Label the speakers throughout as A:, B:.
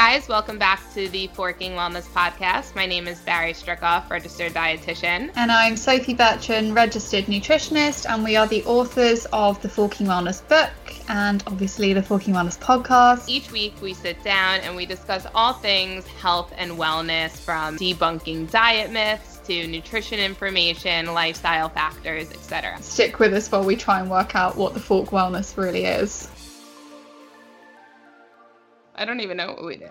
A: guys. Welcome back to the Forking Wellness Podcast. My name is Barry Strickoff, registered dietitian.
B: And I'm Sophie Bertrand, registered nutritionist, and we are the authors of the Forking Wellness book and obviously the Forking Wellness podcast.
A: Each week we sit down and we discuss all things health and wellness from debunking diet myths to nutrition information, lifestyle factors, etc.
B: Stick with us while we try and work out what the Fork Wellness really is.
A: I don't even know what we do.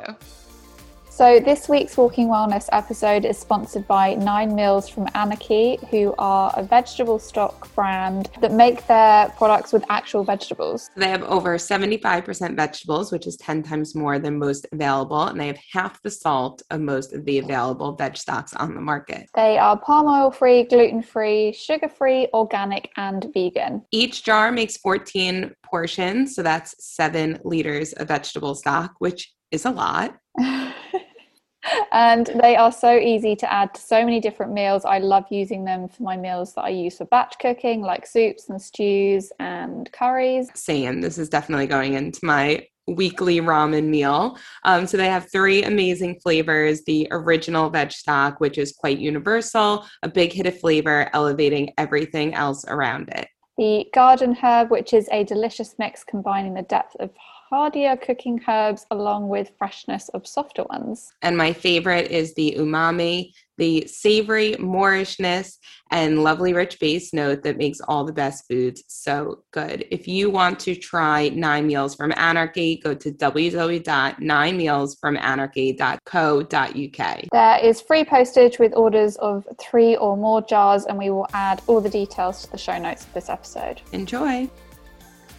B: So, this week's Forking Wellness episode is sponsored by Nine Meals from Anarchy, who are a vegetable stock brand that make their products with actual vegetables.
A: They have over 75% vegetables, which is 10 times more than most available, and they have half the salt of most of the available veg stocks on the market.
B: They are palm oil free, gluten free, sugar free, organic, and vegan.
A: Each jar makes 14 portions, so that's seven liters of vegetable stock, which is a lot.
B: and they are so easy to add to so many different meals. I love using them for my meals that I use for batch cooking, like soups and stews and curries.
A: Same. This is definitely going into my weekly ramen meal. Um, so they have three amazing flavors the original veg stock, which is quite universal, a big hit of flavor, elevating everything else around it.
B: The garden herb, which is a delicious mix combining the depth of hardier cooking herbs along with freshness of softer ones.
A: And my favorite is the umami, the savory Moorishness and lovely rich base note that makes all the best foods so good. If you want to try Nine Meals from Anarchy, go to www.ninemealsfromanarchy.co.uk.
B: There is free postage with orders of three or more jars, and we will add all the details to the show notes of this episode.
A: Enjoy.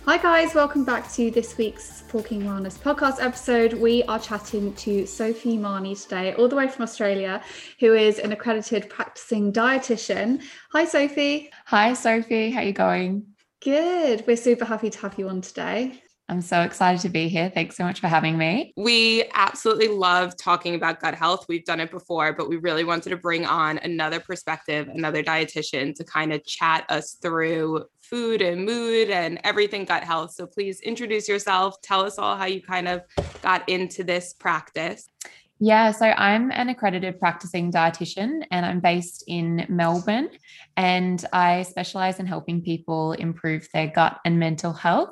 B: Hi, guys, welcome back to this week's Forking Wellness podcast episode. We are chatting to Sophie Marnie today, all the way from Australia, who is an accredited practicing dietitian. Hi, Sophie.
C: Hi, Sophie. How are you going?
B: Good. We're super happy to have you on today.
C: I'm so excited to be here. Thanks so much for having me.
A: We absolutely love talking about gut health. We've done it before, but we really wanted to bring on another perspective, another dietitian to kind of chat us through food and mood and everything gut health. So please introduce yourself. Tell us all how you kind of got into this practice.
C: Yeah, so I'm an accredited practicing dietitian and I'm based in Melbourne and I specialize in helping people improve their gut and mental health.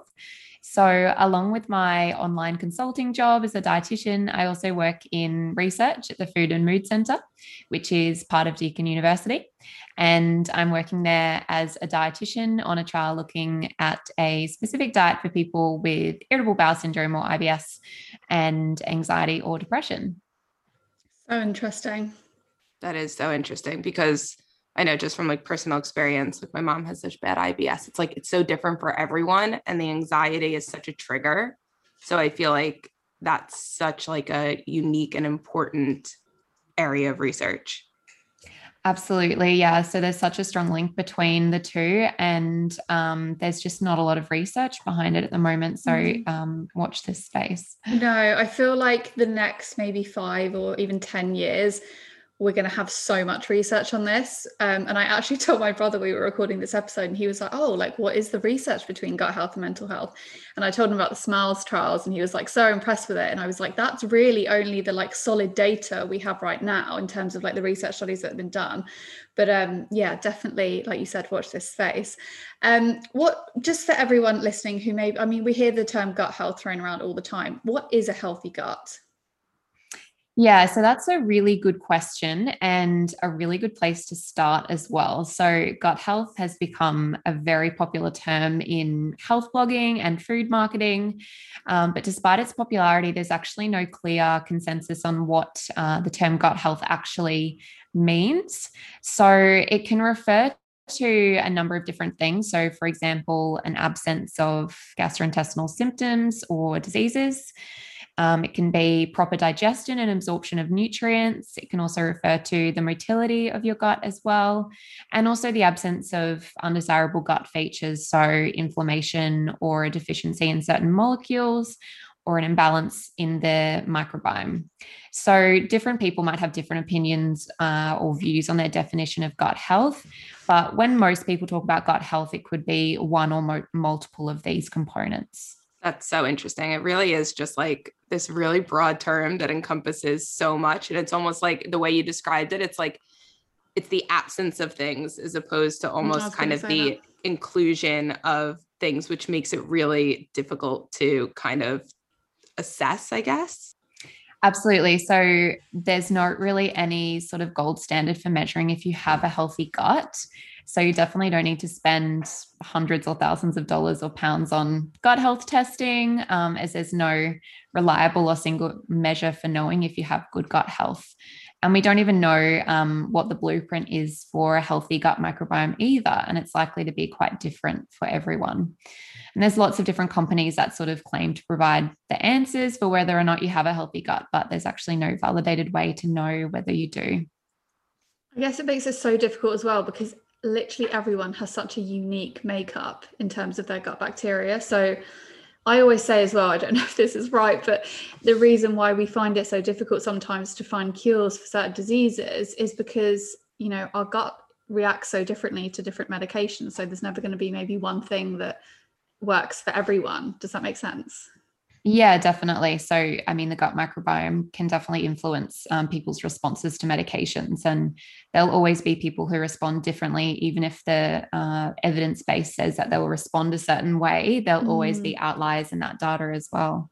C: So, along with my online consulting job as a dietitian, I also work in research at the Food and Mood Centre, which is part of Deakin University. And I'm working there as a dietitian on a trial looking at a specific diet for people with irritable bowel syndrome or IBS and anxiety or depression.
B: So interesting.
A: That is so interesting because I know just from like personal experience, like my mom has such bad IBS. It's like it's so different for everyone, and the anxiety is such a trigger. So I feel like that's such like a unique and important area of research.
C: Absolutely, yeah. So there's such a strong link between the two, and um, there's just not a lot of research behind it at the moment. So mm-hmm. um, watch this space.
B: No, I feel like the next maybe five or even ten years we're going to have so much research on this. Um, and I actually told my brother we were recording this episode, and he was like, Oh, like, what is the research between gut health and mental health? And I told him about the SMILES trials, and he was like, so impressed with it. And I was like, That's really only the like solid data we have right now in terms of like the research studies that have been done. But um, yeah, definitely, like you said, watch this space. Um, what, just for everyone listening who may, I mean, we hear the term gut health thrown around all the time. What is a healthy gut?
C: Yeah, so that's a really good question and a really good place to start as well. So, gut health has become a very popular term in health blogging and food marketing. Um, but despite its popularity, there's actually no clear consensus on what uh, the term gut health actually means. So, it can refer to a number of different things. So, for example, an absence of gastrointestinal symptoms or diseases. Um, it can be proper digestion and absorption of nutrients. It can also refer to the motility of your gut as well, and also the absence of undesirable gut features, so inflammation or a deficiency in certain molecules or an imbalance in the microbiome. So, different people might have different opinions uh, or views on their definition of gut health. But when most people talk about gut health, it could be one or mo- multiple of these components.
A: That's so interesting. It really is just like this really broad term that encompasses so much. And it's almost like the way you described it, it's like it's the absence of things as opposed to mm, almost kind of the that. inclusion of things, which makes it really difficult to kind of assess, I guess.
C: Absolutely. So there's not really any sort of gold standard for measuring if you have a healthy gut. So you definitely don't need to spend hundreds or thousands of dollars or pounds on gut health testing, um, as there's no reliable or single measure for knowing if you have good gut health. And we don't even know um, what the blueprint is for a healthy gut microbiome either. And it's likely to be quite different for everyone. And there's lots of different companies that sort of claim to provide the answers for whether or not you have a healthy gut, but there's actually no validated way to know whether you do.
B: I guess it makes it so difficult as well because literally everyone has such a unique makeup in terms of their gut bacteria. So I always say as well, I don't know if this is right, but the reason why we find it so difficult sometimes to find cures for certain diseases is because, you know, our gut reacts so differently to different medications. So there's never going to be maybe one thing that works for everyone. Does that make sense?
C: Yeah, definitely. So, I mean, the gut microbiome can definitely influence um, people's responses to medications, and there'll always be people who respond differently, even if the uh, evidence base says that they will respond a certain way. There'll mm. always be mm. outliers in that data as well.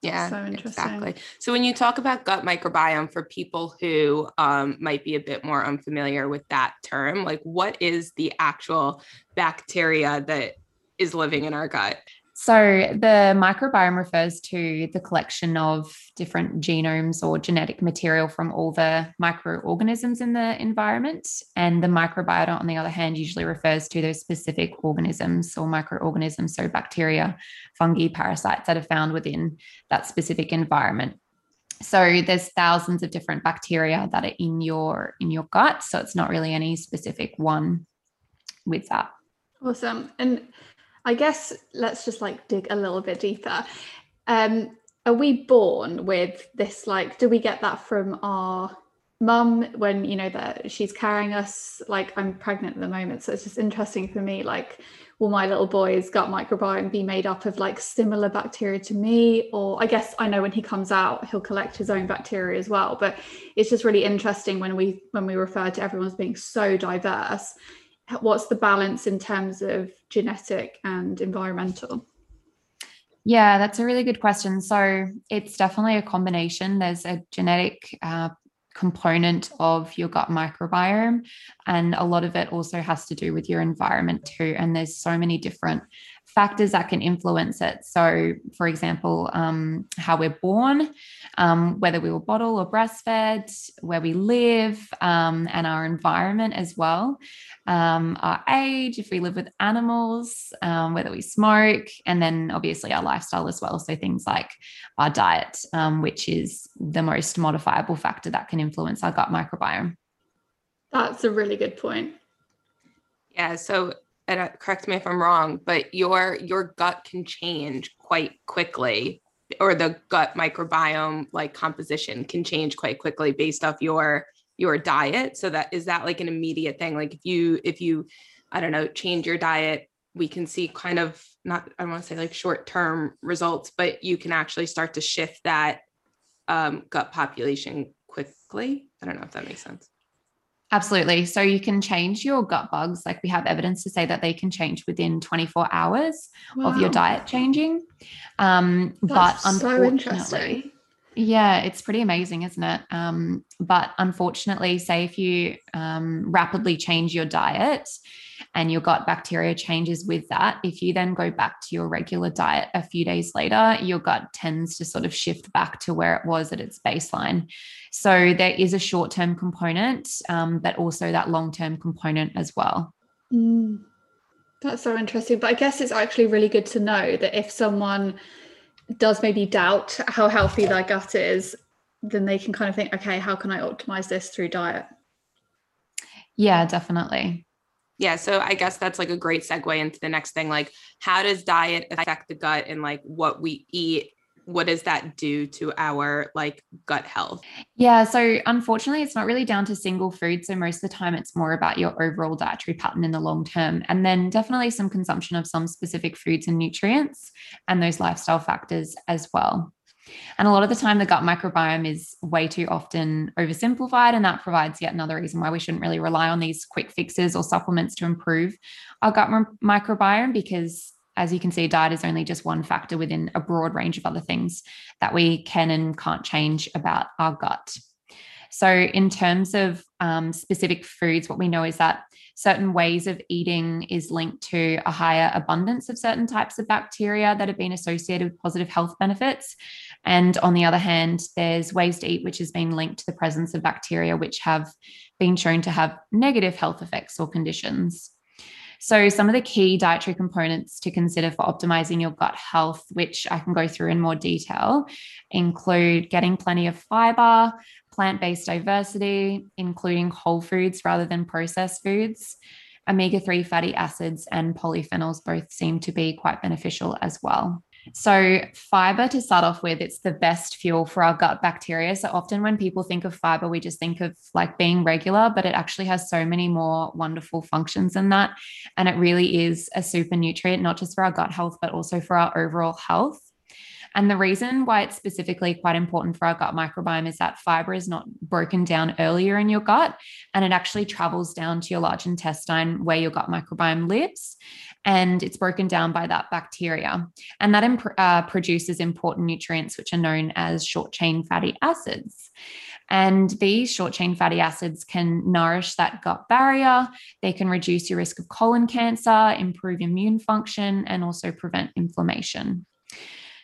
A: Yeah, so exactly. So when you talk about gut microbiome for people who um, might be a bit more unfamiliar with that term, like what is the actual bacteria that is living in our gut?
C: So, the microbiome refers to the collection of different genomes or genetic material from all the microorganisms in the environment. And the microbiota, on the other hand, usually refers to those specific organisms or microorganisms, so bacteria, fungi, parasites that are found within that specific environment. So there's thousands of different bacteria that are in your in your gut. So it's not really any specific one with that.
B: Awesome. And I guess let's just like dig a little bit deeper. Um, are we born with this? Like, do we get that from our mum when you know that she's carrying us? Like, I'm pregnant at the moment, so it's just interesting for me. Like, will my little boy's gut microbiome be made up of like similar bacteria to me? Or I guess I know when he comes out, he'll collect his own bacteria as well. But it's just really interesting when we when we refer to everyone as being so diverse what's the balance in terms of genetic and environmental?
C: Yeah, that's a really good question. So it's definitely a combination. There's a genetic uh, component of your gut microbiome, and a lot of it also has to do with your environment too. And there's so many different factors that can influence it. So, for example, um, how we're born, um, whether we were bottle or breastfed, where we live, um, and our environment as well, um, our age, if we live with animals, um, whether we smoke, and then obviously our lifestyle as well. So, things like our diet, um, which is the most modifiable factor that can influence our gut microbiome.
B: That's a really good point.
A: Yeah. So and uh, correct me if I'm wrong, but your your gut can change quite quickly, or the gut microbiome like composition can change quite quickly based off your your diet. So that is that like an immediate thing. Like if you if you I don't know change your diet, we can see kind of not I want to say like short term results, but you can actually start to shift that um, gut population quickly. I don't know if that makes sense.
C: Absolutely. So you can change your gut bugs. Like we have evidence to say that they can change within 24 hours wow. of your diet changing. Um, but unfortunately, so yeah, it's pretty amazing, isn't it? Um, but unfortunately, say if you um, rapidly change your diet, and your gut bacteria changes with that, if you then go back to your regular diet a few days later, your gut tends to sort of shift back to where it was at its baseline. So there is a short term component, um, but also that long term component as well.
B: Mm, that's so interesting. But I guess it's actually really good to know that if someone does maybe doubt how healthy their gut is, then they can kind of think, okay, how can I optimize this through diet?
C: Yeah, definitely.
A: Yeah, so I guess that's like a great segue into the next thing. Like, how does diet affect the gut and like what we eat what does that do to our like gut health?
C: Yeah, so unfortunately, it's not really down to single food. So most of the time, it's more about your overall dietary pattern in the long term, and then definitely some consumption of some specific foods and nutrients, and those lifestyle factors as well. And a lot of the time, the gut microbiome is way too often oversimplified. And that provides yet another reason why we shouldn't really rely on these quick fixes or supplements to improve our gut microbiome because as you can see, diet is only just one factor within a broad range of other things that we can and can't change about our gut. So, in terms of um, specific foods, what we know is that certain ways of eating is linked to a higher abundance of certain types of bacteria that have been associated with positive health benefits. And on the other hand, there's ways to eat which has been linked to the presence of bacteria which have been shown to have negative health effects or conditions. So, some of the key dietary components to consider for optimizing your gut health, which I can go through in more detail, include getting plenty of fiber, plant based diversity, including whole foods rather than processed foods. Omega 3 fatty acids and polyphenols both seem to be quite beneficial as well. So, fiber to start off with, it's the best fuel for our gut bacteria. So, often when people think of fiber, we just think of like being regular, but it actually has so many more wonderful functions than that. And it really is a super nutrient, not just for our gut health, but also for our overall health. And the reason why it's specifically quite important for our gut microbiome is that fiber is not broken down earlier in your gut and it actually travels down to your large intestine where your gut microbiome lives. And it's broken down by that bacteria. And that imp- uh, produces important nutrients, which are known as short chain fatty acids. And these short chain fatty acids can nourish that gut barrier. They can reduce your risk of colon cancer, improve immune function, and also prevent inflammation.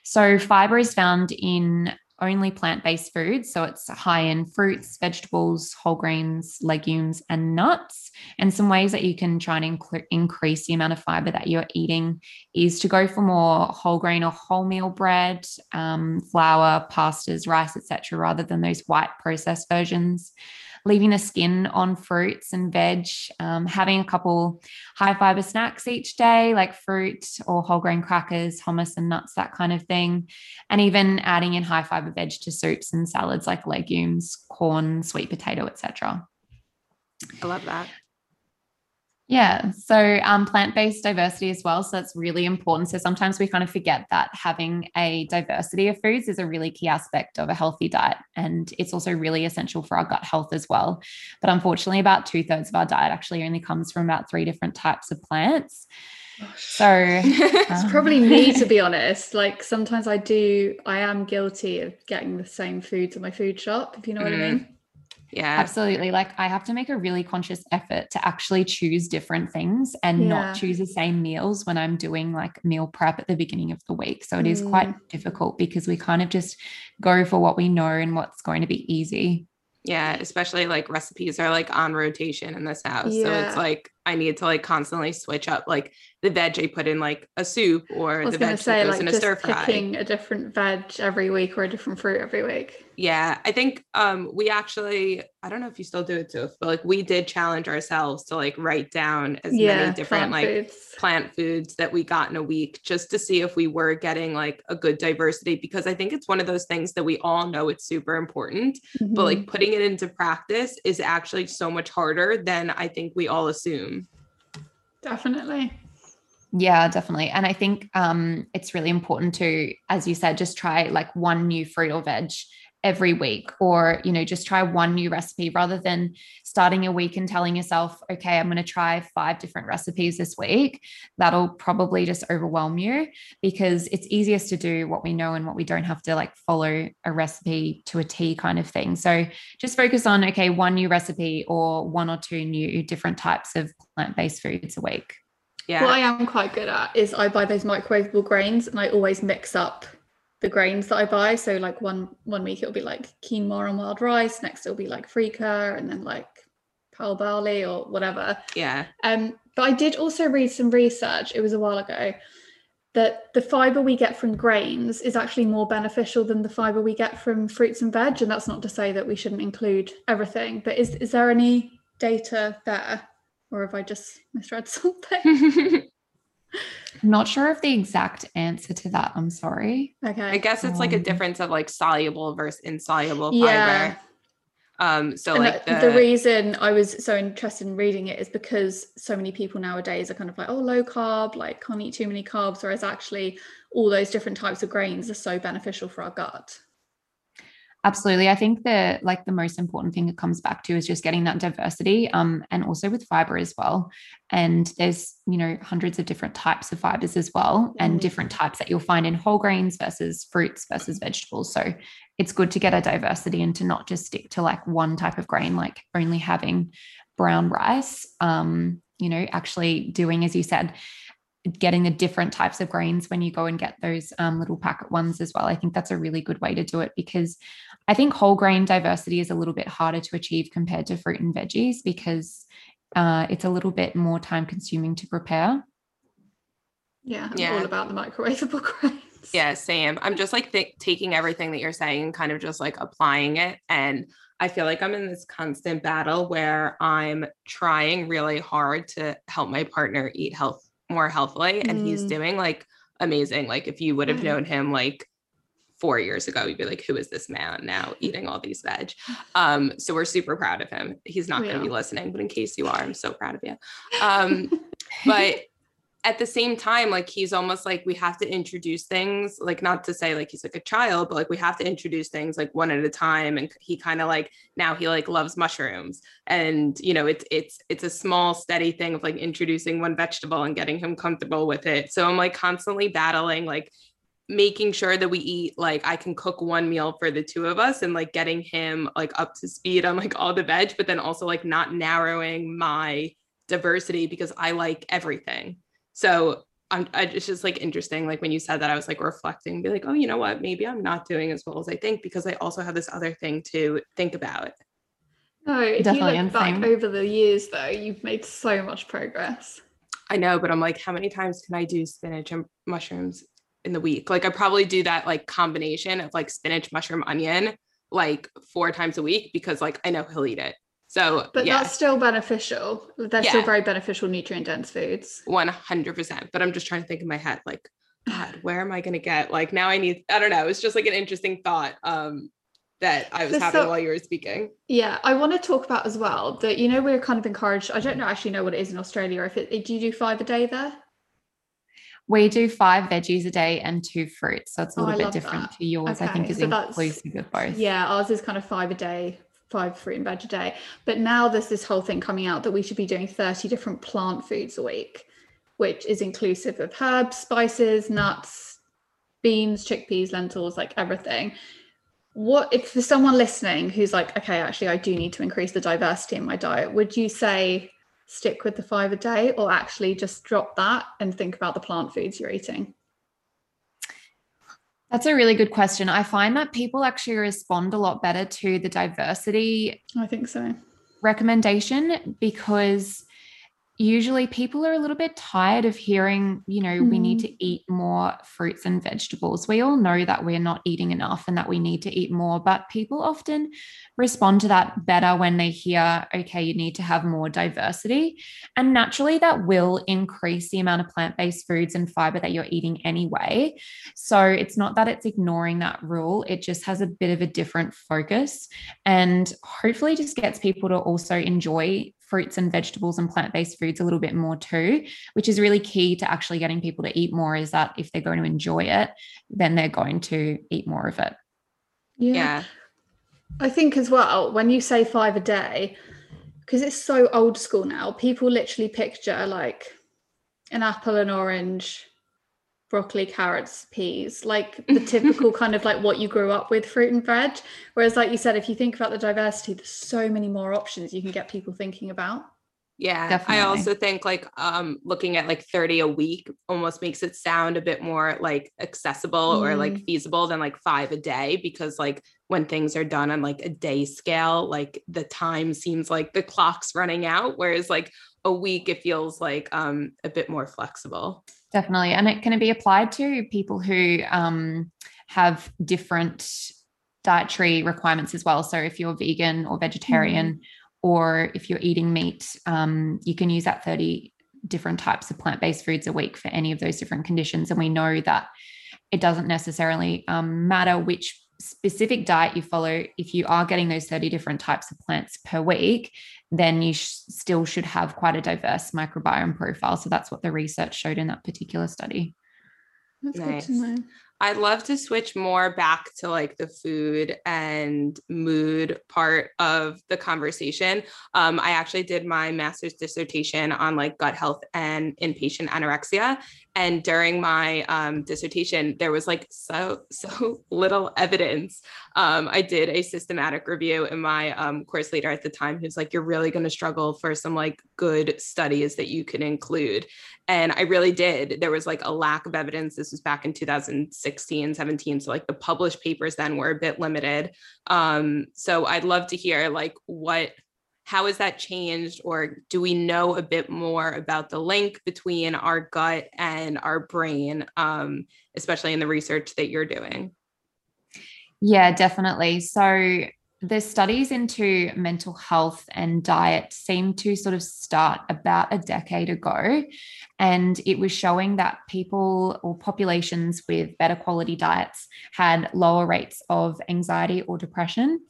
C: So, fiber is found in only plant based foods. So, it's high in fruits, vegetables, whole grains, legumes, and nuts. And some ways that you can try and inc- increase the amount of fiber that you're eating is to go for more whole grain or wholemeal bread, um, flour, pastas, rice, etc., rather than those white processed versions leaving the skin on fruits and veg, um, having a couple high fiber snacks each day, like fruit or whole grain crackers, hummus and nuts, that kind of thing. And even adding in high fiber veg to soups and salads like legumes, corn, sweet potato, etc.
A: I love that.
C: Yeah. So um, plant based diversity as well. So that's really important. So sometimes we kind of forget that having a diversity of foods is a really key aspect of a healthy diet. And it's also really essential for our gut health as well. But unfortunately, about two thirds of our diet actually only comes from about three different types of plants. So
B: it's um, probably me to be honest. Like sometimes I do, I am guilty of getting the same foods at my food shop, if you know mm. what I mm-hmm. mean.
C: Yeah. Absolutely. Like I have to make a really conscious effort to actually choose different things and yeah. not choose the same meals when I'm doing like meal prep at the beginning of the week. So it mm. is quite mm. difficult because we kind of just go for what we know and what's going to be easy.
A: Yeah, especially like recipes are like on rotation in this house. Yeah. So it's like I need to like constantly switch up like the veg I put in like a soup or the veg say, that goes like, in a stir fry.
B: Picking a different veg every week or a different fruit every week.
A: Yeah, I think um we actually I don't know if you still do it too, but like we did challenge ourselves to like write down as yeah, many different plant like foods. plant foods that we got in a week just to see if we were getting like a good diversity because I think it's one of those things that we all know it's super important, mm-hmm. but like putting it into practice is actually so much harder than I think we all assume.
B: Definitely.
C: Yeah, definitely. And I think um, it's really important to, as you said, just try like one new fruit or veg every week or you know just try one new recipe rather than starting a week and telling yourself okay i'm going to try five different recipes this week that'll probably just overwhelm you because it's easiest to do what we know and what we don't have to like follow a recipe to a t kind of thing. So just focus on okay one new recipe or one or two new different types of plant-based foods a week.
B: Yeah. What i am quite good at is i buy those microwavable grains and i always mix up the grains that I buy. So like one one week it'll be like quinoa and wild rice, next it'll be like freekeh, and then like pearl barley or whatever.
A: Yeah.
B: Um, but I did also read some research. It was a while ago that the fiber we get from grains is actually more beneficial than the fiber we get from fruits and veg. And that's not to say that we shouldn't include everything, but is is there any data there, or have I just misread something?
C: I'm not sure of the exact answer to that. I'm sorry.
B: Okay.
A: I guess it's like a
C: Um,
A: difference of like soluble versus insoluble
B: Yeah.
A: fiber. Um, so
B: And
A: like
B: the,
A: the,
B: the reason I was so interested in reading it is because so many people nowadays are kind of like, oh, low carb, like can't eat too many carbs, whereas actually all those different types of grains are so beneficial for our gut.
C: Absolutely. I think the like the most important thing it comes back to is just getting that diversity um and also with fiber as well. And there's, you know, hundreds of different types of fibers as well and
B: Mhm.
C: different types that you'll find in whole grains versus fruits versus vegetables. So it's good to get a diversity and to not just stick to like one type of grain like only having brown rice. Um, you know, actually doing as you said getting the different types of grains when you go and get those um, little packet ones as well. I think that's a really good way to do it because I think whole grain diversity is a little bit harder to achieve compared to fruit and veggies because uh, it's a little bit more time consuming to prepare.
B: Yeah, I'm
A: Yeah.
B: all about the microwavable grains.
A: yeah, same. I'm just like th- taking everything that you're saying and kind of just like applying it. And I feel like I'm in this constant battle where I'm trying really hard to help my partner eat health more healthily. And he's
B: Mm.
A: doing like amazing. Like if you would have
B: Right.
A: known him like four years ago, you'd be like, who is this man now eating all these veg? Um, so we're super proud of him. He's not going to be listening, but in case you are, I'm so proud of you. Um, but at the same time like he's almost like we have to introduce things like not to say like he's like a child but like we have to introduce things like one at a time and he kind of like now he like loves mushrooms and you know it's it's it's a small steady thing of like introducing one vegetable and getting him comfortable with it so i'm like constantly battling like making sure that we eat like I can cook one meal for the two of us and like getting him like up to speed on like all the veg, but then also like not narrowing my diversity because I like everything. So I'm I, it's just like interesting. Like when you said that, I was like reflecting, be like, oh, you know what? Maybe I'm not doing as well as I think because I also have this other thing to think about.
B: No, if
C: Definitely,
B: you look back
C: same.
B: over the years, though, you've made so much progress.
A: I know, but I'm like, how many times can I do spinach and mushrooms in the week? Like I probably do that like combination of like spinach, mushroom, onion, like four times a week because like I know he'll eat it. So
B: But
A: yeah,
B: that's still beneficial. They're still very beneficial, nutrient dense foods.
A: one hundred percent. But I'm just trying to think in my head, like, God, where am I gonna get? Like now I need, I don't know. It's just like an interesting thought um that I was
B: So-
A: having while you were speaking.
B: Yeah, I want to talk about as well that you know we're kind of encouraged. I don't know actually know what it is in Australia. If it do you do five a day there?
C: We do five veggies a day and two fruits. So it's a
B: Oh,
C: little
B: I
C: bit different
B: that.
C: to yours, I think is
B: so
C: inclusive of both.
B: Yeah, ours is kind of five a day, five fruit and veg a day. But now there's this whole thing coming out that we should be doing 30 different plant foods a week, which is inclusive of herbs, spices, nuts, beans, chickpeas, lentils, like everything. What if for someone listening who's like, okay, actually, I do need to increase the diversity in my diet, would you say stick with the five a day or actually just drop that and think about the plant foods you're eating?
C: That's a really good question. I find that people actually respond a lot better to the diversity
B: I think so.
C: recommendation because usually people are a little bit tired of hearing, you know, we need
B: Mm.
C: to eat more fruits and vegetables. We all know that we're not eating enough and that we need to eat more, but people often respond to that better when they hear, okay, you need to have more diversity. And naturally, that will increase the amount of plant based foods and fiber that you're eating anyway. So it's not that it's ignoring that rule, it just has a bit of a different focus and hopefully just gets people to also enjoy fruits and vegetables and plant-based foods a little bit more too which is really key to actually getting people to eat more is that if they're going to enjoy it then they're going to eat more of it
A: Yeah.
B: I think as well, when you say five a day, because it's so old school now, people literally picture like an apple, an orange, broccoli, carrots, peas, like the typical kind of like what you grew up with fruit and veg. Whereas, like you said, if you think about the diversity, there's so many more options you can get people thinking about.
A: Yeah.
C: Definitely.
A: I also think like um looking at like 30 a week almost makes it sound a bit more like accessible or like
B: Mm.
A: feasible than like five a day because like when things are done on like a day scale, like the time seems like the clock's running out. Whereas like a week it feels like um a bit more flexible.
C: Definitely and it can be applied to people who um, have different dietary requirements as well so if you're vegan or vegetarian or if you're eating meat um, you can use that 30 different types of plant based foods a week for any of those different conditions. And we know that it doesn't necessarily um, matter which specific diet you follow. If you are getting those 30 different types of plants per week, then you sh- still should have quite a diverse microbiome profile. So that's what the research showed in that particular study.
B: That's nice. good to know.
A: I'd love to switch more back to like the food and mood part of the conversation. Um, I actually did my master's dissertation on like gut health and inpatient anorexia. And during my um, dissertation, there was like so, so little evidence. Um, I did a systematic review in my um, course leader at the time who's like, you're really going to struggle for some like good studies that you can include. And I really did. There was like a lack of evidence. This was back in 2016, 17. So like the published papers then were a bit limited. Um, so I'd love to hear like what how has that changed or do we know a bit more about the link between our gut and our brain um, especially in the research that you're doing
C: yeah definitely so the studies into mental health and diet seem to sort of start about a decade ago. And it was showing that people or populations with better quality diets had lower rates of anxiety or depression,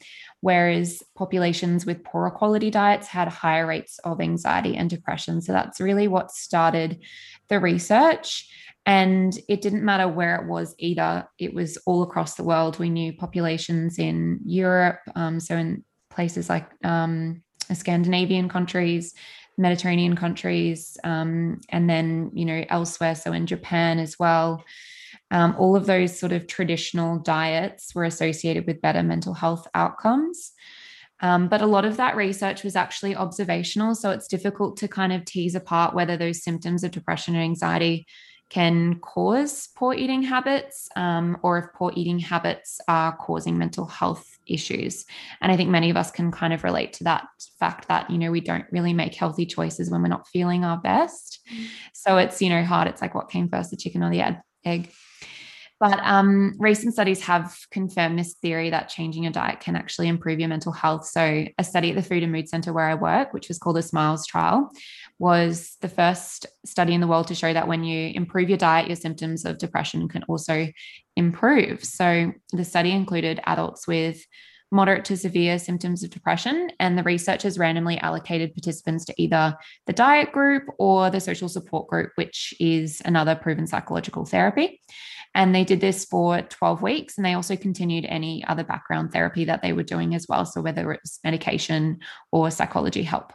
C: whereas populations with poorer quality diets had higher rates of anxiety and depression. So that's really what started the research. And it didn't matter where it was either, it was all across the world. We knew populations in Europe, um, so in places like um, Scandinavian countries, Mediterranean countries, um, and then, you know, elsewhere, so in Japan as well. Um, all of those sort of traditional diets were associated with better mental health outcomes. Um, but a lot of that research was actually observational. So it's difficult to kind of tease apart whether those symptoms of depression and anxiety can cause poor eating habits um, or if poor eating habits are causing mental health issues. And I think many of us can kind of relate to that fact that, you know, we don't really make healthy choices when we're not feeling our best. Mm. So it's, you know, hard. It's like what came first, the chicken or the egg? But um, recent studies have confirmed this theory that changing your diet can actually improve your mental health. So, a study at the Food and Mood Center where I work, which was called the SMILES trial, was the first study in the world to show that when you improve your diet, your symptoms of depression can also improve. So, the study included adults with moderate to severe symptoms of depression. And the researchers randomly allocated participants to either the diet group or the social support group, which is another proven psychological therapy. And they did this for 12 weeks. And they also continued any other background therapy that they were doing as well. So, whether it was medication or psychology help.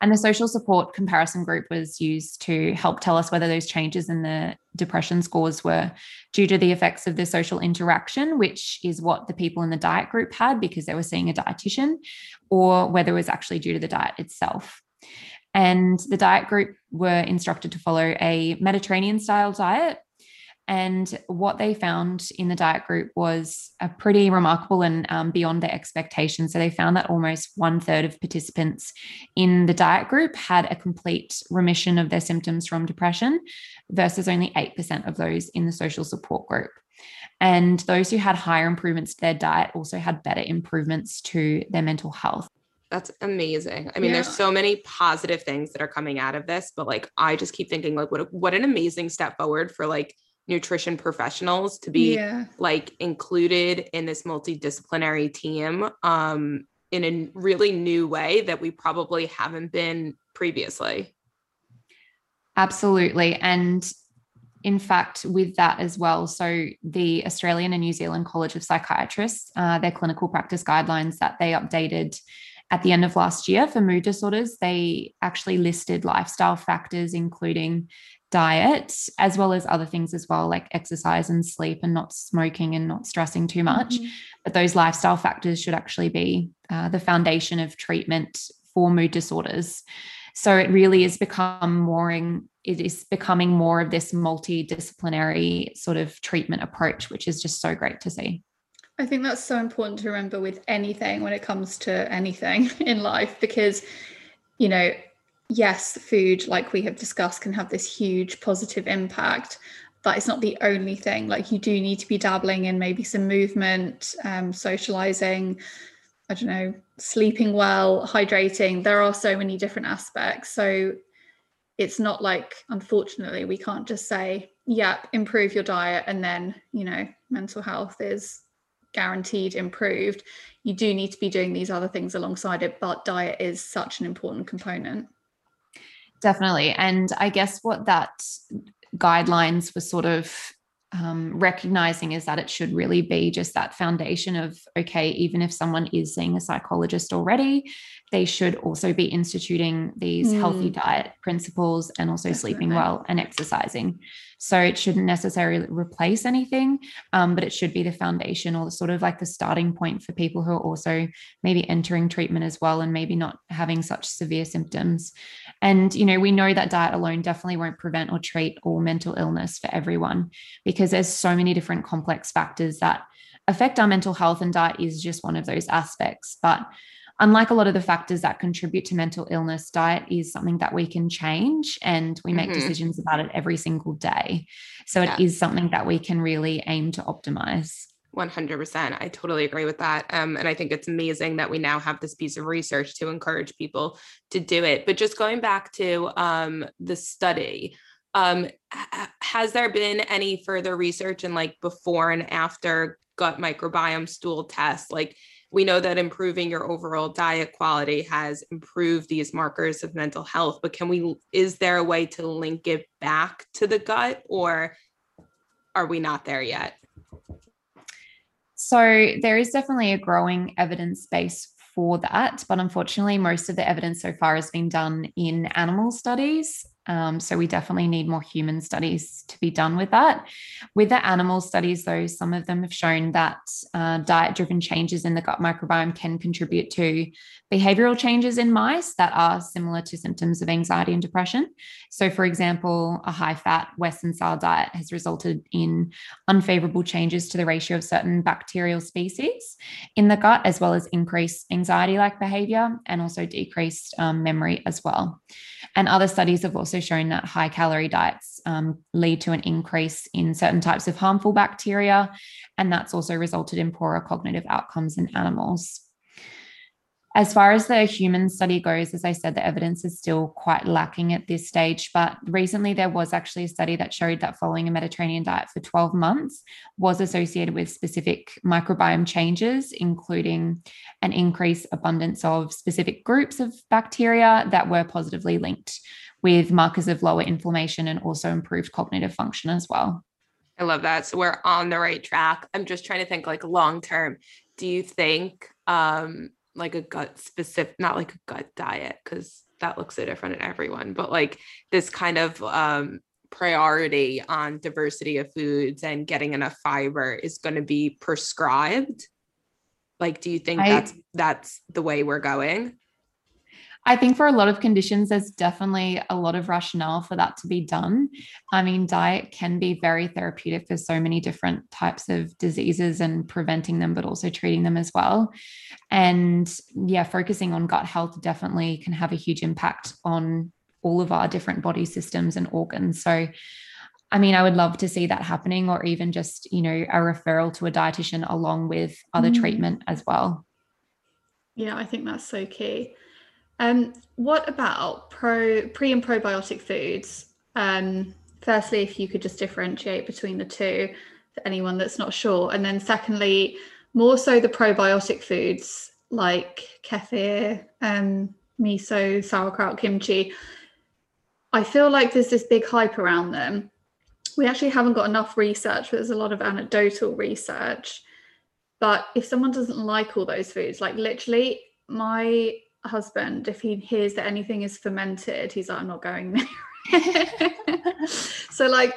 C: And the social support comparison group was used to help tell us whether those changes in the depression scores were due to the effects of the social interaction, which is what the people in the diet group had because they were seeing a dietitian, or whether it was actually due to the diet itself. And the diet group were instructed to follow a Mediterranean style diet and what they found in the diet group was a pretty remarkable and um, beyond their expectations. So they found that almost one third of participants in the diet group had a complete remission of their symptoms from depression versus only 8% of those in the social support group. And those who had higher improvements to their diet also had better improvements to their mental health.
A: That's amazing. I mean, yeah. there's so many positive things that are coming out of this, but like I just keep thinking like what what an amazing step forward for like nutrition professionals to be yeah. like included in this multidisciplinary team um, in a really new way that we probably haven't been previously.
C: Absolutely. And in fact, with that as well, so the Australian and New Zealand College of Psychiatrists, uh, their clinical practice guidelines that they updated at the end of last year for mood disorders, they actually listed lifestyle factors, including diet as well as other things as well like exercise and sleep and not smoking and not stressing too much. Mm-hmm. but those lifestyle factors should actually be uh, the foundation of treatment for mood disorders. So it really is become more in, it is becoming more of this multidisciplinary sort of treatment approach which is just so great to see.
B: I think that's so important to remember with anything when it comes to anything in life because you know yes, food, like we have discussed, can have this huge positive impact. But it's not the only thing. Like you do need to be dabbling in maybe some movement, um, socializing, I don't know, sleeping well, hydrating. There are so many different aspects. So it's not like unfortunately we can't just say yeah improve your diet and then you know mental health is guaranteed improved you do need to be doing these other things alongside it but diet is such an important component
C: definitely and i guess what that guidelines were sort of um, recognizing is that it should really be just that foundation of okay even if someone is seeing a psychologist already they should also be instituting these mm. healthy diet principles and also Definitely. sleeping well and exercising so it shouldn't necessarily replace anything um, but it should be the foundation or sort of like the starting point for people who are also maybe entering treatment as well and maybe not having such severe symptoms. And you know we know that diet alone definitely won't prevent or treat all mental illness for everyone because there's so many different complex factors that affect our mental health and diet is just one of those aspects. But unlike a lot of the factors that contribute to mental illness, diet is something that we can change and we make mm-hmm. decisions about it every single day. So yeah. it is something that we can really aim to optimize.
A: 100%. I totally agree with that. Um, and I think it's amazing that we now have this piece of research to encourage people to do it. But just going back to um, the study, um, has there been any further research in like before and after gut microbiome stool tests? Like, we know that improving your overall diet quality has improved these markers of mental health but can we is there a way to link it back to the gut or are we not there yet?
C: So there is definitely a growing evidence base for that but unfortunately most of the evidence so far has been done in animal studies um, so we definitely need more human studies to be done with that. With the animal studies, though, some of them have shown that uh, diet driven changes in the gut microbiome can contribute to behavioral changes in mice that are similar to symptoms of anxiety and depression. So, for example, a high fat Western style diet has resulted in unfavorable changes to the ratio of certain bacterial species in the gut, as well as increased anxiety like behavior and also decreased um, memory as well. And other studies have also shown that high calorie diets um, lead to an increase in certain types of harmful bacteria. And that's also resulted in poorer cognitive outcomes in animals. As far as the human study goes, as I said, the evidence is still quite lacking at this stage. But recently, there was actually a study that showed that following a Mediterranean diet for 12 months was associated with specific microbiome changes, including an increased abundance of specific groups of bacteria that were positively linked with markers of lower inflammation and also improved cognitive function as well.
A: I love that. So we're on the right track. I'm just trying to think like long term. Do you think um like a gut specific, not like a gut diet, because that looks so different in everyone, but like this kind of um, priority on diversity of foods and getting enough fiber is going to be prescribed. Like, do you think I, that's that's the way we're going?
C: I think for a lot of conditions, there's definitely a lot of rationale for that to be done. I mean, diet can be very therapeutic for so many different types of diseases and preventing them, but also treating them as well. And yeah, focusing on gut health definitely can have a huge impact on all of our different body systems and organs. So, I mean, I would love to see that happening, or even just, you know, a referral to a dietitian along with other mm. treatment as well.
B: Yeah, I think that's so key. Um, what about pro pre and probiotic foods? Um, firstly, if you could just differentiate between the two for anyone that's not sure, and then secondly, more so the probiotic foods like kefir, um, miso, sauerkraut, kimchi. I feel like there's this big hype around them. We actually haven't got enough research, but there's a lot of anecdotal research. But if someone doesn't like all those foods, like literally, my husband, if he hears that anything is fermented, he's like, I'm not going there. so, like,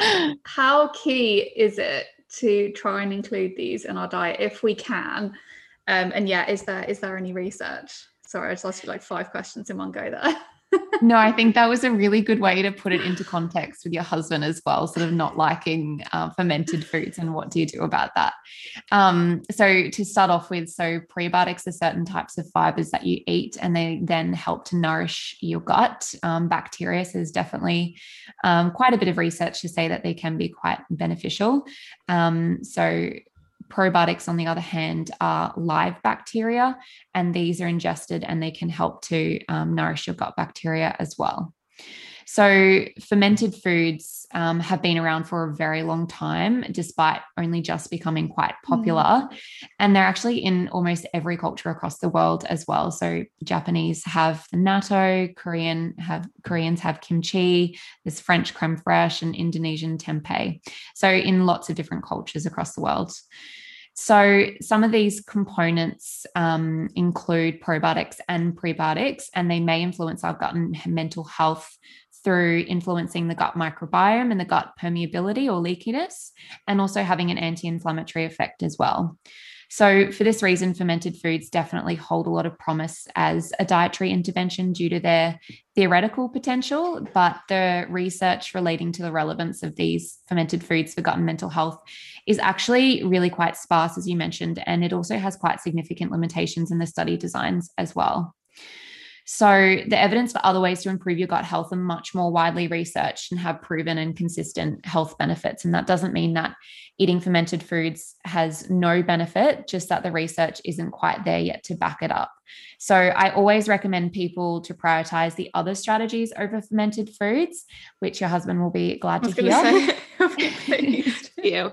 B: how key is it to try and include these in our diet if we can? Um, and yeah, is there is there any research? Sorry, I just asked you like five questions in one go there
C: no, I think that was a really good way to put it into context with your husband as well, sort of not liking uh, fermented foods and what do you do about that? Um, so, to start off with, so prebiotics are certain types of fibers that you eat and they then help to nourish your gut. Um, bacteria, so there's definitely um, quite a bit of research to say that they can be quite beneficial. Um, so, Probiotics, on the other hand, are live bacteria, and these are ingested and they can help to um, nourish your gut bacteria as well. So, fermented foods um, have been around for a very long time, despite only just becoming quite popular. Mm. And they're actually in almost every culture across the world as well. So, Japanese have the natto, Korean have Koreans have kimchi, there's French creme fraiche, and Indonesian tempeh. So, in lots of different cultures across the world. So, some of these components um, include probiotics and prebiotics, and they may influence our gut and mental health through influencing the gut microbiome and the gut permeability or leakiness, and also having an anti inflammatory effect as well. So, for this reason, fermented foods definitely hold a lot of promise as a dietary intervention due to their theoretical potential. But the research relating to the relevance of these fermented foods for gut and mental health is actually really quite sparse, as you mentioned. And it also has quite significant limitations in the study designs as well. So, the evidence for other ways to improve your gut health are much more widely researched and have proven and consistent health benefits. And that doesn't mean that eating fermented foods has no benefit, just that the research isn't quite there yet to back it up. So, I always recommend people to prioritize the other strategies over fermented foods, which your husband will be glad to hear.
A: you.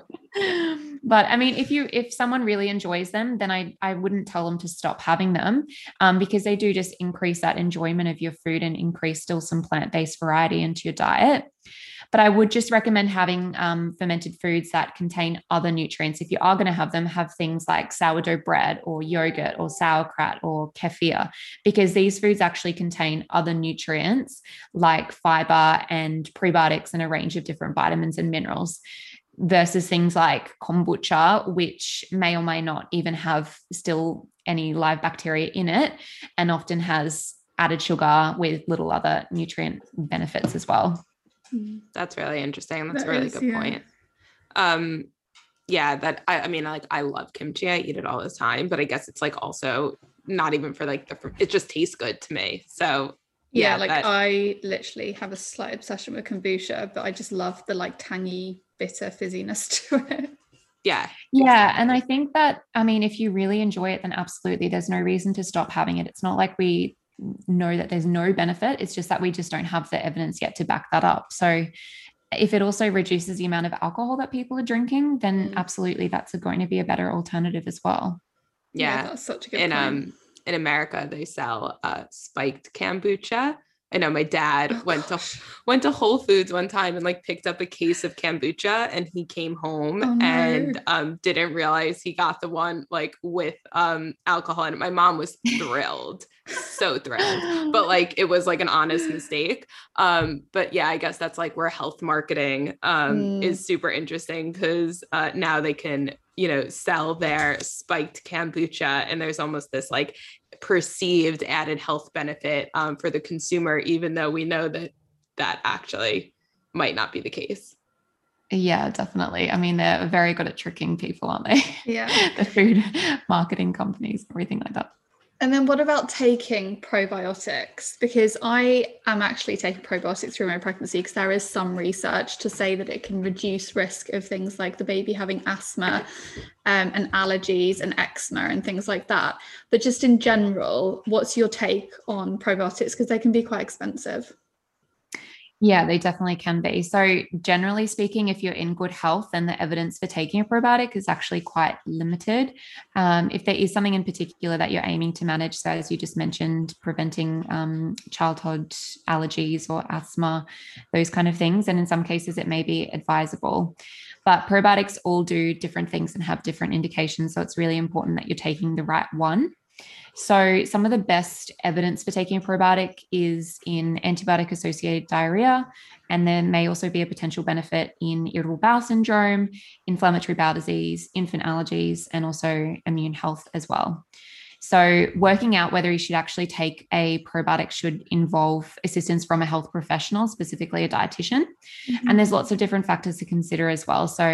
C: But I mean, if you if someone really enjoys them, then I I wouldn't tell them to stop having them, um, because they do just increase that enjoyment of your food and increase still some plant based variety into your diet. But I would just recommend having um, fermented foods that contain other nutrients. If you are going to have them, have things like sourdough bread or yogurt or sauerkraut or kefir, because these foods actually contain other nutrients like fiber and prebiotics and a range of different vitamins and minerals versus things like kombucha, which may or may not even have still any live bacteria in it and often has added sugar with little other nutrient benefits as well.
A: That's really interesting. That's that a really is, good yeah. point. Um, yeah, that I, I mean, like I love kimchi. I eat it all the time, but I guess it's like also not even for like the it just tastes good to me. So
B: yeah, yeah like that, I literally have a slight obsession with kombucha, but I just love the like tangy, bitter fizziness to it.
A: Yeah.
C: Yeah. And I think that, I mean, if you really enjoy it, then absolutely there's no reason to stop having it. It's not like we know that there's no benefit. It's just that we just don't have the evidence yet to back that up. So if it also reduces the amount of alcohol that people are drinking, then mm. absolutely that's going to be a better alternative as well.
A: Yeah, yeah that's such a good in, point. Um, in America, they sell uh, spiked kombucha, I know my dad oh, went gosh. to went to Whole Foods one time and like picked up a case of kombucha and he came home oh, and um didn't realize he got the one like with um alcohol and my mom was thrilled so thrilled but like it was like an honest mistake um but yeah I guess that's like where health marketing um mm. is super interesting cuz uh now they can you know sell their spiked kombucha and there's almost this like perceived added health benefit um, for the consumer, even though we know that that actually might not be the case.
C: Yeah, definitely. I mean, they're very good at tricking people, aren't they?
B: Yeah.
C: the food marketing companies, everything like that.
B: And then what about taking probiotics? Because I am actually taking probiotics through my pregnancy because there is some research to say that it can reduce risk of things like the baby having asthma um, and allergies and eczema and things like that. But just in general, what's your take on probiotics? Because they can be quite expensive.
C: Yeah, they definitely can be. So, generally speaking, if you're in good health, then the evidence for taking a probiotic is actually quite limited. Um, if there is something in particular that you're aiming to manage, so as you just mentioned, preventing um, childhood allergies or asthma, those kind of things, and in some cases, it may be advisable. But probiotics all do different things and have different indications. So, it's really important that you're taking the right one. So, some of the best evidence for taking a probiotic is in antibiotic associated diarrhea, and there may also be a potential benefit in irritable bowel syndrome, inflammatory bowel disease, infant allergies, and also immune health as well. So, working out whether you should actually take a probiotic should involve assistance from a health professional, specifically a dietitian. Mm-hmm. And there's lots of different factors to consider as well. So,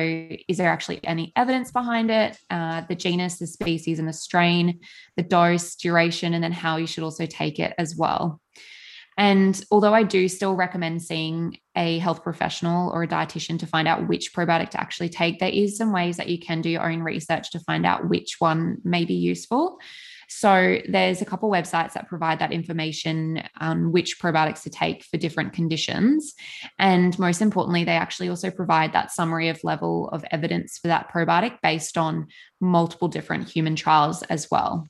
C: is there actually any evidence behind it? Uh, the genus, the species, and the strain, the dose, duration, and then how you should also take it as well. And although I do still recommend seeing a health professional or a dietitian to find out which probiotic to actually take, there is some ways that you can do your own research to find out which one may be useful. So there's a couple websites that provide that information on which probiotics to take for different conditions. And most importantly, they actually also provide that summary of level of evidence for that probiotic based on multiple different human trials as well.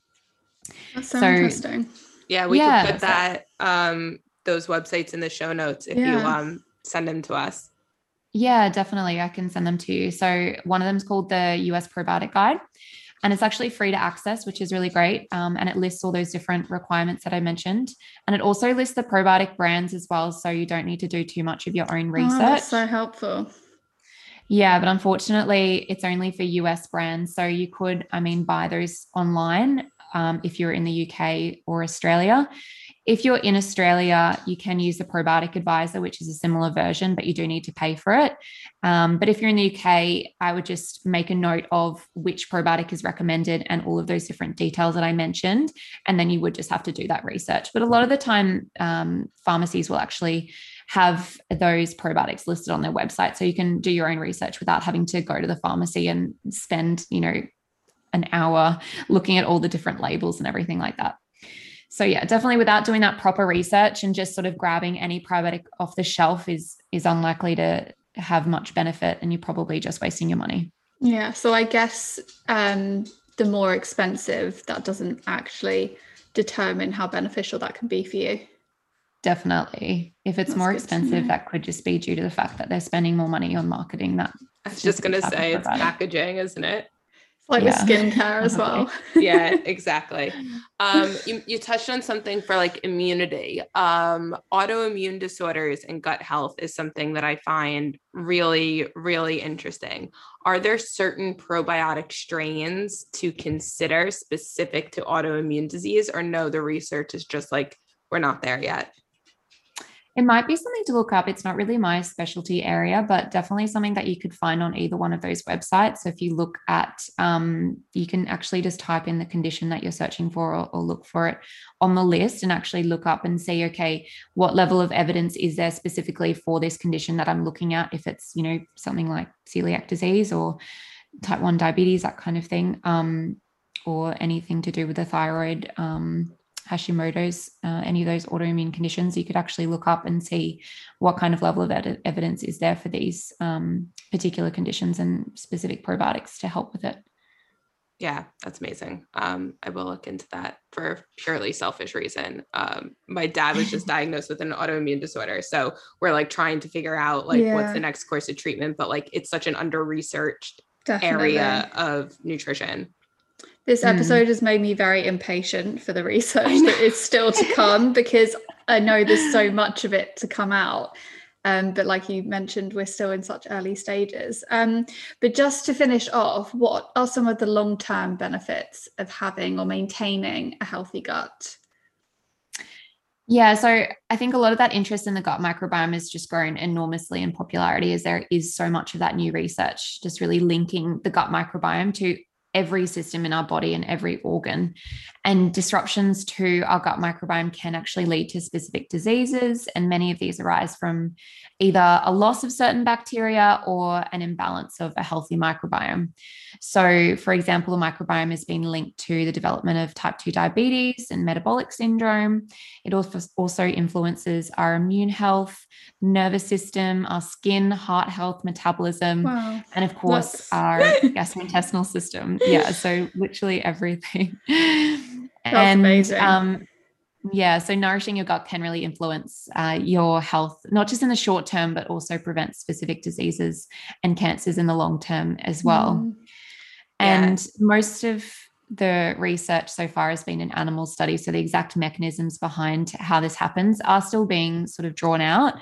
B: That's so, so interesting.
A: Yeah, we yeah, could put that um those websites in the show notes if yeah. you um send them to us.
C: Yeah, definitely. I can send them to you. So one of them is called the US Probiotic Guide and it's actually free to access, which is really great. Um, and it lists all those different requirements that I mentioned. And it also lists the probiotic brands as well. So you don't need to do too much of your own research. Oh, that's
B: so helpful.
C: Yeah, but unfortunately, it's only for US brands. So you could, I mean, buy those online um, if you're in the UK or Australia. If you're in Australia, you can use the Probiotic Advisor, which is a similar version, but you do need to pay for it. Um, but if you're in the UK, I would just make a note of which probiotic is recommended and all of those different details that I mentioned. And then you would just have to do that research. But a lot of the time, um, pharmacies will actually have those probiotics listed on their website. So you can do your own research without having to go to the pharmacy and spend, you know, an hour looking at all the different labels and everything like that. So yeah, definitely without doing that proper research and just sort of grabbing any probiotic off the shelf is is unlikely to have much benefit and you're probably just wasting your money.
B: Yeah, so I guess um the more expensive that doesn't actually determine how beneficial that can be for you.
C: Definitely. If it's That's more expensive, that could just be due to the fact that they're spending more money on marketing that.
A: I was just going to say it's packaging, isn't it?
B: Like yeah. with skincare as well.
A: yeah, exactly. Um, you, you touched on something for like immunity. Um, autoimmune disorders and gut health is something that I find really, really interesting. Are there certain probiotic strains to consider specific to autoimmune disease, or no, the research is just like, we're not there yet?
C: It might be something to look up. It's not really my specialty area, but definitely something that you could find on either one of those websites. So if you look at, um, you can actually just type in the condition that you're searching for or, or look for it on the list and actually look up and see, okay, what level of evidence is there specifically for this condition that I'm looking at? If it's, you know, something like celiac disease or type 1 diabetes, that kind of thing, um, or anything to do with the thyroid. Um, Hashimoto's, uh, any of those autoimmune conditions, you could actually look up and see what kind of level of ed- evidence is there for these um, particular conditions and specific probiotics to help with it.
A: Yeah, that's amazing. Um, I will look into that for purely selfish reason. Um, my dad was just diagnosed with an autoimmune disorder, so we're like trying to figure out like yeah. what's the next course of treatment. But like, it's such an under researched area of nutrition.
B: This hmm. episode mm. has made me very impatient for the research that is still to come because I know there's so much of it to come out. Um, but like you mentioned, we're still in such early stages. Um, but just to finish off, what are some of the long term benefits of having or maintaining a healthy gut?
C: Yeah, so I think a lot of that interest in the gut microbiome has just grown enormously in popularity as there is so much of that new research just really linking the gut microbiome to every system in our body and every organ. And disruptions to our gut microbiome can actually lead to specific diseases. And many of these arise from either a loss of certain bacteria or an imbalance of a healthy microbiome. So, for example, the microbiome has been linked to the development of type 2 diabetes and metabolic syndrome. It also influences our immune health, nervous system, our skin, heart health, metabolism, wow. and of course, That's... our gastrointestinal system. Yeah, so literally everything.
B: That's and, amazing. Um,
C: yeah, so nourishing your gut can really influence uh, your health, not just in the short term, but also prevent specific diseases and cancers in the long term as well. Mm. And yeah. most of the research so far has been in animal studies. So the exact mechanisms behind how this happens are still being sort of drawn out.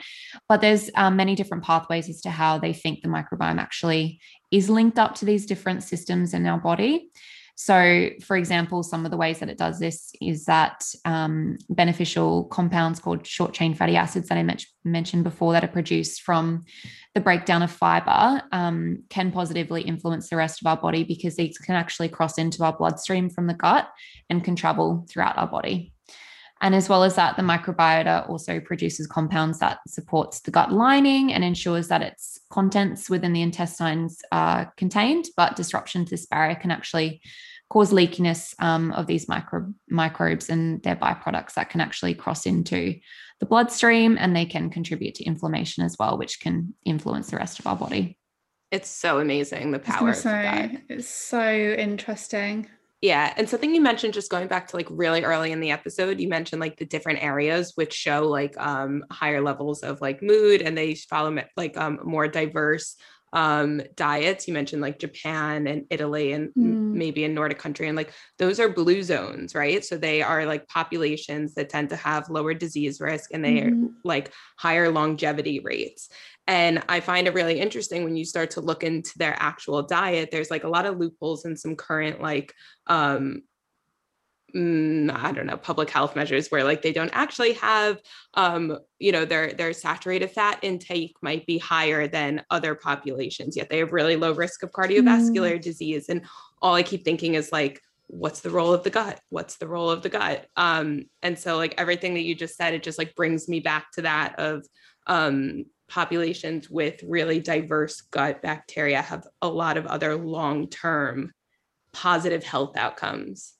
C: But there's um, many different pathways as to how they think the microbiome actually is linked up to these different systems in our body. So, for example, some of the ways that it does this is that um, beneficial compounds called short chain fatty acids that I mentioned before that are produced from the breakdown of fiber um, can positively influence the rest of our body because these can actually cross into our bloodstream from the gut and can travel throughout our body. And as well as that, the microbiota also produces compounds that supports the gut lining and ensures that its contents within the intestines are contained. But disruption to this barrier can actually cause leakiness um, of these micro, microbes and their byproducts that can actually cross into the bloodstream and they can contribute to inflammation as well, which can influence the rest of our body.
A: It's so amazing the power of
B: say, It's so interesting.
A: Yeah. And something you mentioned just going back to like really early in the episode, you mentioned like the different areas which show like um higher levels of like mood and they follow like um more diverse um diets. You mentioned like Japan and Italy and mm. maybe a Nordic country. And like those are blue zones, right? So they are like populations that tend to have lower disease risk and they mm-hmm. are like higher longevity rates. And I find it really interesting when you start to look into their actual diet. There's like a lot of loopholes in some current like um mm, I don't know, public health measures where like they don't actually have um, you know, their their saturated fat intake might be higher than other populations, yet they have really low risk of cardiovascular mm. disease. And all I keep thinking is like, what's the role of the gut? What's the role of the gut? Um, and so like everything that you just said, it just like brings me back to that of um populations with really diverse gut bacteria have a lot of other long term positive health outcomes.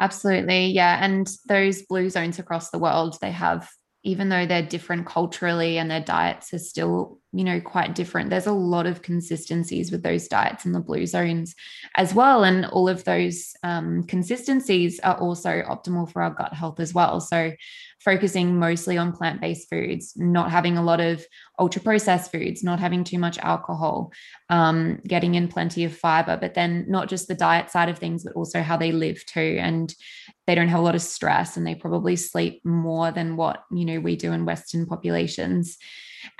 C: Absolutely. Yeah. And those blue zones across the world, they have, even though they're different culturally and their diets are still you know quite different there's a lot of consistencies with those diets in the blue zones as well and all of those um, consistencies are also optimal for our gut health as well so focusing mostly on plant-based foods not having a lot of ultra processed foods not having too much alcohol um, getting in plenty of fiber but then not just the diet side of things but also how they live too. And they don't have a lot of stress and they probably sleep more than what you know we do in western populations.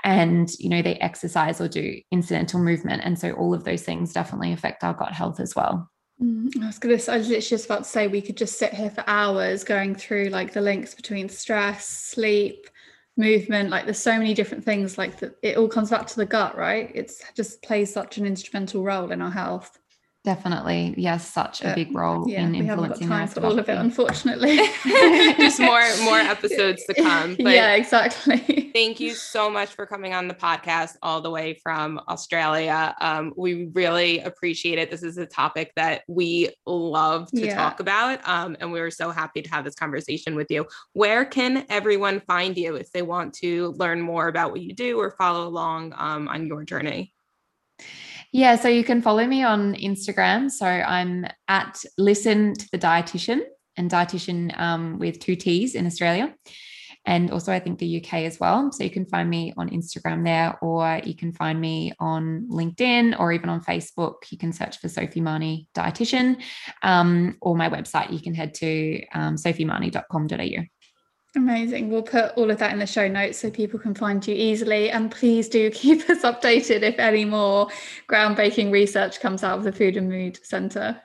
C: And you know they exercise or do incidental movement. And so all of those things definitely affect our gut health as well
B: Mm, I was gonna. I was literally just about to say we could just sit here for hours going through like the links between stress, sleep, movement. Like there's so many different things. Like it all comes back to the gut, right? It's just plays such an instrumental role in our health.
C: Definitely, yes, such a big role yeah, in influencing. We haven't got time
B: for all of it, unfortunately.
A: Just more more episodes to come.
B: But yeah, exactly.
A: Thank you so much for coming on the podcast all the way from Australia. Um, we really appreciate it. This is a topic that we love to yeah. talk about, um, and we were so happy to have this conversation with you. Where can everyone find you if they want to learn more about what you do or follow along um, on your journey?
C: Yeah, so you can follow me on Instagram. So I'm at Listen to the Dietitian and dietitian um, with two T's in Australia. And also, I think the UK as well. So you can find me on Instagram there, or you can find me on LinkedIn or even on Facebook. You can search for Sophie Marnie Dietitian um, or my website. You can head to um, sophiemarnie.com.au.
B: Amazing. We'll put all of that in the show notes so people can find you easily. And please do keep us updated if any more groundbreaking research comes out of the Food and Mood Centre.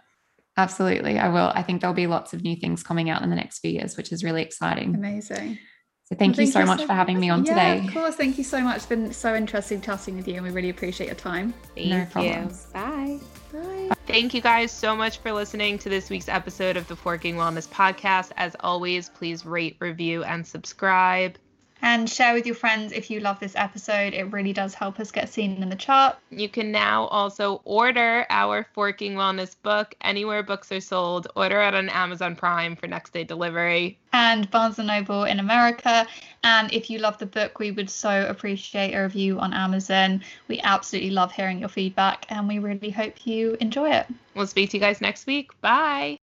C: Absolutely, I will. I think there'll be lots of new things coming out in the next few years, which is really exciting.
B: Amazing.
C: So thank well, you so you much so for having me on
B: yeah,
C: today.
B: Of course, thank you so much. It's been so interesting chatting with you, and we really appreciate your time.
A: Thank no problems. You. Bye. Bye. Thank you guys so much for listening to this week's episode of the Forking Wellness Podcast. As always, please rate, review, and subscribe
B: and share with your friends if you love this episode. It really does help us get seen in the chart.
A: You can now also order our Forking Wellness book anywhere books are sold. Order it on Amazon Prime for next day delivery.
B: And Barnes & Noble in America. And if you love the book, we would so appreciate a review on Amazon. We absolutely love hearing your feedback and we really hope you enjoy it.
A: We'll speak to you guys next week. Bye.